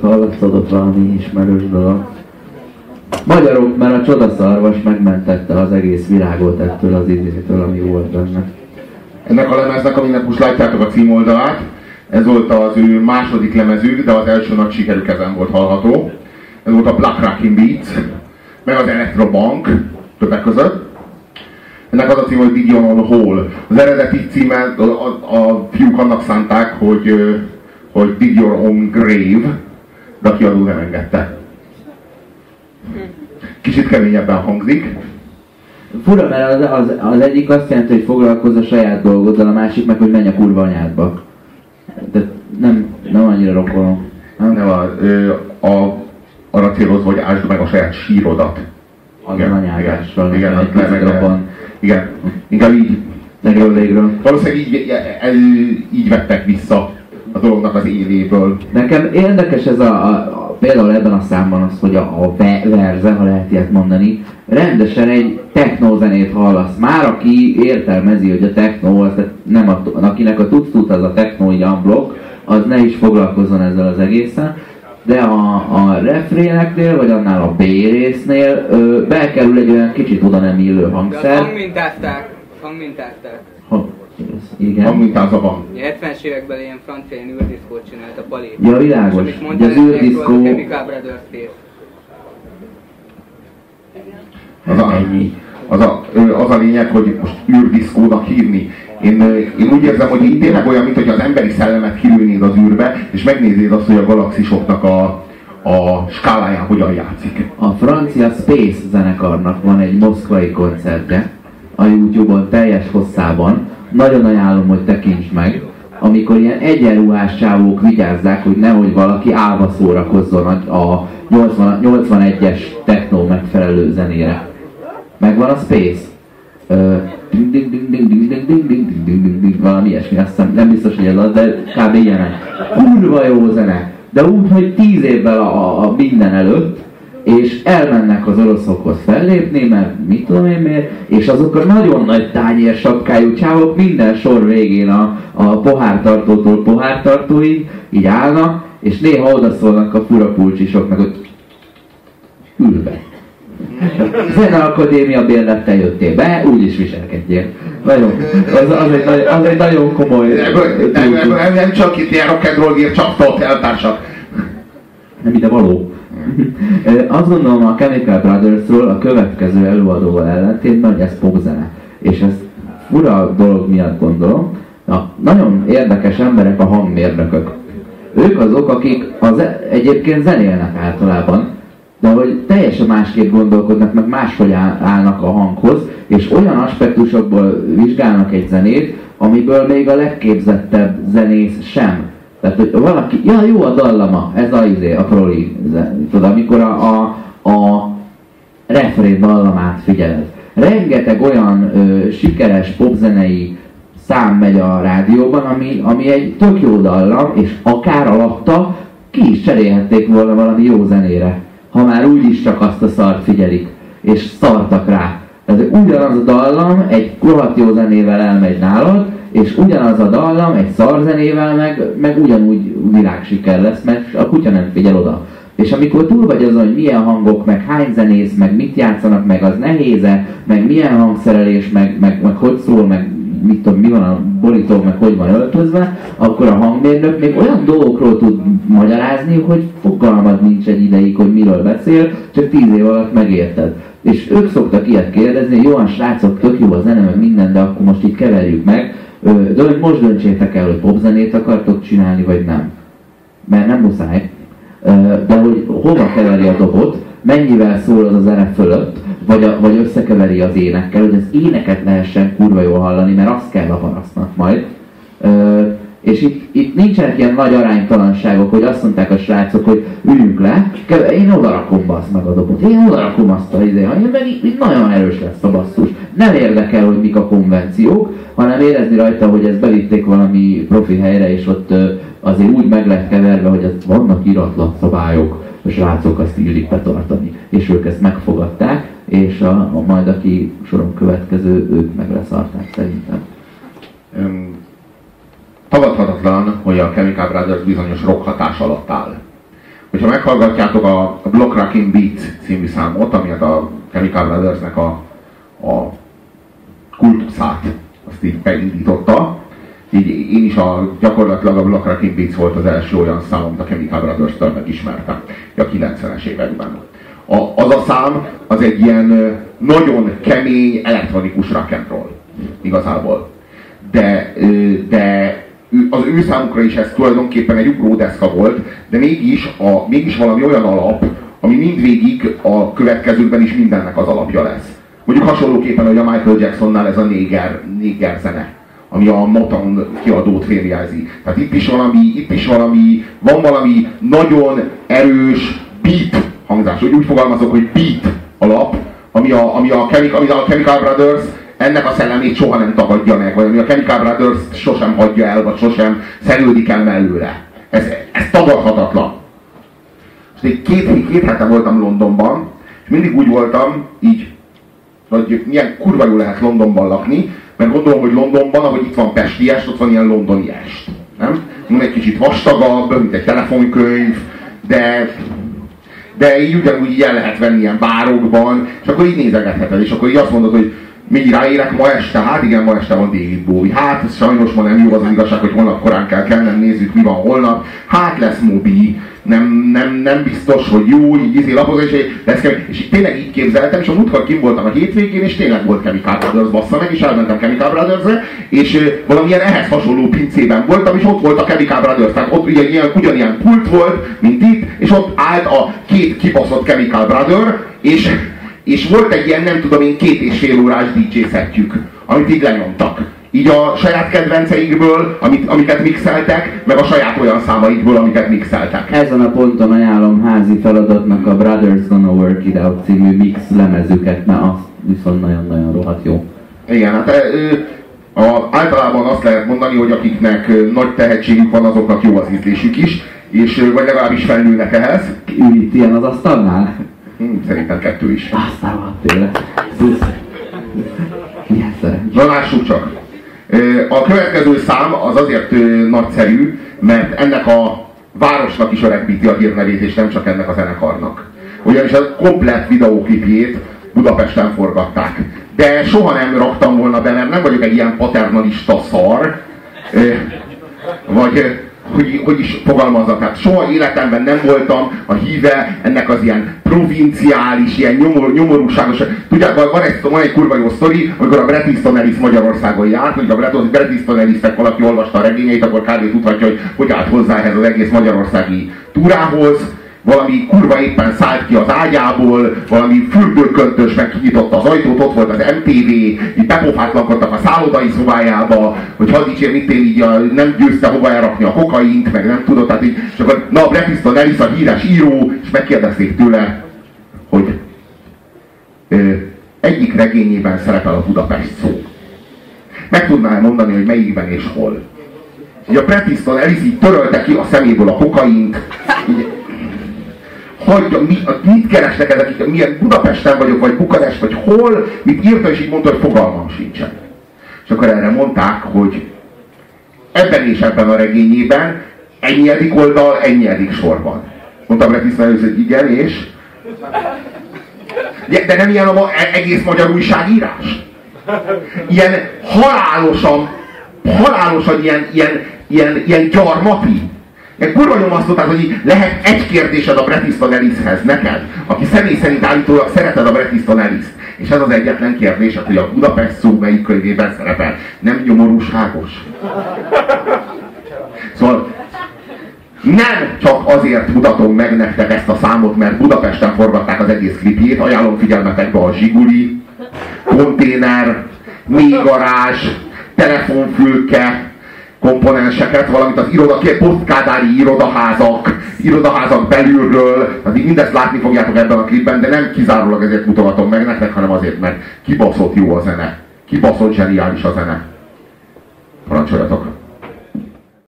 magyarokat hallasztodott valami ismerős dolog. Magyarok, mert a csodaszarvas megmentette az egész világot ettől az idétől, ami volt benne. Ennek a lemeznek, aminek most látjátok a címoldalát, ez volt az ő második lemezük, de az első nagy sikerük ezen volt hallható. Ez volt a Black Rocking Beats, meg az Electrobank többek között. Ennek az a cím, hogy Digion on Hall. Az eredeti címe, a, a, a fiúk annak szánták, hogy, hogy Dig Your Own Grave, de a kiadó nem engedte. Kicsit keményebben hangzik. Fura, mert az, az, az egyik azt jelenti, hogy foglalkozz a saját dolgoddal, a másik meg, hogy menj a kurva anyádba. De nem, nem annyira rokolom. Nem, nem a, a, arra célozva, hogy ásd meg a saját sírodat. Az igen, anyágással. Igen, igen, igen, igen, igen, igen, inkább így. Legről végről. Valószínűleg így, így vettek vissza a dolognak az éléből. Nekem érdekes ez a, a, a például ebben a számban az, hogy a, a verze, ha lehet ilyet mondani, rendesen egy technózenét hallasz. Már aki értelmezi, hogy a technó, az nem a, akinek a tudsz az a technó unblock, az ne is foglalkozzon ezzel az egészen. De a, a refréneknél, vagy annál a B résznél ö, bekerül egy olyan kicsit oda nem illő hangszer. De hangmintázták. Hangmintázták. Igen. Hangmintáza van. 70-es években ilyen francia űrdiszkót csinált a Pali. Ja, világos. De az űrdiszkó... Az a, ennyi. Az a, az a lényeg, hogy most űrdiszkónak hívni. Én, én úgy érzem, hogy így tényleg olyan, mint hogy az emberi szellemet kilőnéd az űrbe, és megnéznéd azt, hogy a galaxisoknak a, a skáláján hogyan játszik. A francia Space zenekarnak van egy moszkvai koncertje, a Youtube-on teljes hosszában. Nagyon ajánlom, hogy tekints meg amikor ilyen egyenruhás csávók vigyázzák, hogy nehogy valaki állva szórakozzon a 80, 81-es techno megfelelő zenére. Megvan a Space. valami ilyesmi, azt hiszem, nem biztos, hogy ez az, de kb. ilyenek. Kurva jó zene, de úgy, hogy tíz évvel a, a minden előtt, és elmennek az oroszokhoz fellépni, mert mit tudom én miért, és azok a nagyon nagy tányér sapkájú csávok minden sor végén a, a pohártartótól pohártartóig így állnak, és néha odaszólnak a fura pulcsisoknak, hogy ülve. Zene Akadémia bérlettel jöttél be, úgy is viselkedjél. Nagyon, az, az, egy, az egy nagyon komoly... Ebből, nem, nem, nem csak itt ilyen rock'n'roll csaptott eltársak. Nem ide való. Azt gondolom a Chemical Brothersról a következő előadóval ellentétben, hogy ez popzene. És ezt fura dolog miatt gondolom. Na, nagyon érdekes emberek a hangmérnökök. Ők azok, akik az, egyébként zenélnek általában, de hogy teljesen másképp gondolkodnak, meg máshogy állnak a hanghoz, és olyan aspektusokból vizsgálnak egy zenét, amiből még a legképzettebb zenész sem tehát, valaki, ja jó a dallama, ez a izé, a proli, tudod, amikor a, a, a refrén dallamát figyeled. Rengeteg olyan ö, sikeres popzenei szám megy a rádióban, ami, ami egy tök jó dallam, és akár alatta ki is cserélhették volna valami jó zenére, ha már úgyis csak azt a szart figyelik, és szartak rá. Tehát ugyanaz a dallam egy rohadt jó zenével elmegy nálad, és ugyanaz a dallam egy szarzenével meg, meg ugyanúgy világsiker lesz, mert a kutya nem figyel oda. És amikor túl vagy azon, hogy milyen hangok, meg hány zenész, meg mit játszanak, meg az nehéze, meg milyen hangszerelés, meg, meg, meg hogy szól, meg mit tudom, mi van a borító, meg hogy van öltözve, akkor a hangmérnök még olyan dolgokról tud magyarázni, hogy fogalmad nincs egy ideig, hogy miről beszél, csak tíz év alatt megérted. És ők szoktak ilyet kérdezni, jó, a srácok, tök jó a zene, meg minden, de akkor most így keverjük meg, de hogy most döntsétek el, hogy popzenét akartok csinálni, vagy nem. Mert nem muszáj. De hogy hova keveri a dobot, mennyivel szól az a zene fölött, vagy, a, vagy összekeveri az énekkel, hogy az éneket lehessen kurva jól hallani, mert azt kell a parasztnak majd. És itt, itt nincsenek ilyen nagy aránytalanságok, hogy azt mondták a srácok, hogy üljünk le, én oda rakom basz meg a dobot, én oda rakom azt a izé, én meg itt, nagyon erős lesz a basszus. Nem érdekel, hogy mik a konvenciók, hanem érezni rajta, hogy ezt bevitték valami profi helyre, és ott azért úgy meg lehet keverve, hogy ez vannak iratlan szabályok, a srácok azt illik betartani. És ők ezt megfogadták, és a, a majd aki soron következő, ők meg leszarták szerintem. Tagadhatatlan, hogy a Chemical Brothers bizonyos rock hatás alatt áll. hogyha meghallgatjátok a Block Rocking Beat című számot, ami a Chemical Brothersnek a, a kultuszát, azt így beindította, így én is a, gyakorlatilag a Block Rocking Beats volt az első olyan szám, amit a Chemical Brothers-től megismertem, a 90-es években. A, az a szám, az egy ilyen nagyon kemény elektronikus rock igazából. De, de az ő számukra is ez tulajdonképpen egy ugródeszka volt, de mégis, a, mégis valami olyan alap, ami mindvégig a következőkben is mindennek az alapja lesz. Mondjuk hasonlóképpen, hogy a Michael Jacksonnál ez a néger, néger zene, ami a Motown kiadót férjelzi. Tehát itt is valami, itt is valami, van valami nagyon erős beat hangzás, úgy, úgy fogalmazok, hogy beat alap, ami a, ami a, Chemical, ami a Chemical Brothers ennek a szellemét soha nem tagadja meg, vagy ami a Chemical Brothers sosem hagyja el, vagy sosem szerődik el mellőle. Ez, ez tagadhatatlan. És egy két, két hete voltam Londonban, és mindig úgy voltam, így, hogy milyen kurva jó lehet Londonban lakni, mert gondolom, hogy Londonban, ahogy itt van Pesti est, ott van ilyen londoni est. Nem? Egy kicsit vastagabb, mint egy telefonkönyv, de de így ugyanúgy ilyen lehet venni ilyen bárokban, és akkor így nézegetheted, és akkor így azt mondod, hogy még ráérek ma este, hát igen, ma este van David Bowie. Hát ez sajnos ma nem jó az, az igazság, hogy holnap korán kell kelnem, nézzük mi van holnap. Hát lesz Mobi, nem, nem, nem biztos, hogy jó, így izé lapozó, és, lesz, és tényleg így képzeltem, és a múltkor kim voltam a hétvégén, és tényleg volt Chemical Brothers, bassza meg, és elmentem Chemical brothers és valamilyen ehhez hasonló pincében voltam, és ott volt a Chemical Brothers, tehát ott ugye ilyen, ugyanilyen pult volt, mint itt, és ott állt a két kibaszott Chemical Brother, és és volt egy ilyen, nem tudom én, két és fél órás DJ szettjük, amit így lenyomtak. Így a saját kedvenceikből, amit, amiket mixeltek, meg a saját olyan számaikból, amiket mixeltek. Ezen a ponton ajánlom házi feladatnak a Brothers Gonna Work It Out című mix lemezüket, mert az viszont nagyon-nagyon rohadt jó. Igen, hát a, általában azt lehet mondani, hogy akiknek nagy tehetségük van, azoknak jó az ízlésük is, és vagy legalábbis felnőnek ehhez. Itt ilyen az asztalnál? Hmm, szerintem kettő is. Aztán van tőle. Milyen Na lássuk csak. A következő szám az azért nagyszerű, mert ennek a városnak is öregbíti a hírnevét, és nem csak ennek a zenekarnak. Ugyanis a komplett videóklipjét Budapesten forgatták. De soha nem raktam volna be, mert nem vagyok egy ilyen paternalista szar, vagy hogy, hogy is fogalmazza, tehát soha életemben nem voltam a híve ennek az ilyen provinciális, ilyen nyomor, nyomorúságos. Tudják, van egy, van egy kurva jó sztori, amikor a Bret Easton Ellis Magyarországon járt, hogy a Bret, Bret Easton Ellisnek valaki olvasta a regényeit, akkor kb. tudhatja, hogy hogy állt hozzá ehhez az egész magyarországi túrához valami kurva éppen szállt ki az ágyából, valami fürdőköntös meg kinyitotta az ajtót, ott volt az MTV, így bepofátlankodtak a szállodai szobájába, hogy hadd dicsér, mit én így a, nem győzte hova elrakni a kokaint, meg nem tudott, tehát így, és akkor, na, Easton Ellis a híres író, és megkérdezték tőle, hogy ö, egyik regényében szerepel a Budapest szó. Meg tudná mondani, hogy melyikben és hol. Így a Bret Easton így törölte ki a szeméből a kokaint, hagyja, mi, mit keresnek ezek, milyen Budapesten vagyok, vagy Bukarest, vagy hol, mit írta, és így mondta, hogy fogalmam sincsen. És akkor erre mondták, hogy ebben és ebben a regényében ennyi oldal, ennyi sorban. Mondtam neki hogy igen, és? De nem ilyen a egész magyar újságírás? Ilyen halálosan, halálosan ilyen, ilyen, ilyen, ilyen gyarmati egy kurva nyomasztó, tehát hogy lehet egy kérdésed a Bret Easton Ellishez, neked, aki személy szerint állítólag szereted a Bret Easton ellis és ez az egyetlen kérdésed, hogy a Budapest szó melyik könyvében szerepel. Nem nyomorúságos? Szóval nem csak azért mutatom meg nektek ezt a számot, mert Budapesten forgatták az egész klipjét, ajánlom figyelmetekbe a Zsiguli, konténer, mélygarázs, telefonfülke, komponenseket, valamint az iroda, posztkádári irodaházak, irodaházak belülről, tehát mindezt látni fogjátok ebben a klipben, de nem kizárólag ezért mutogatom meg nektek, hanem azért, mert kibaszott jó a zene. Kibaszott zseniális a zene. Parancsoljatok!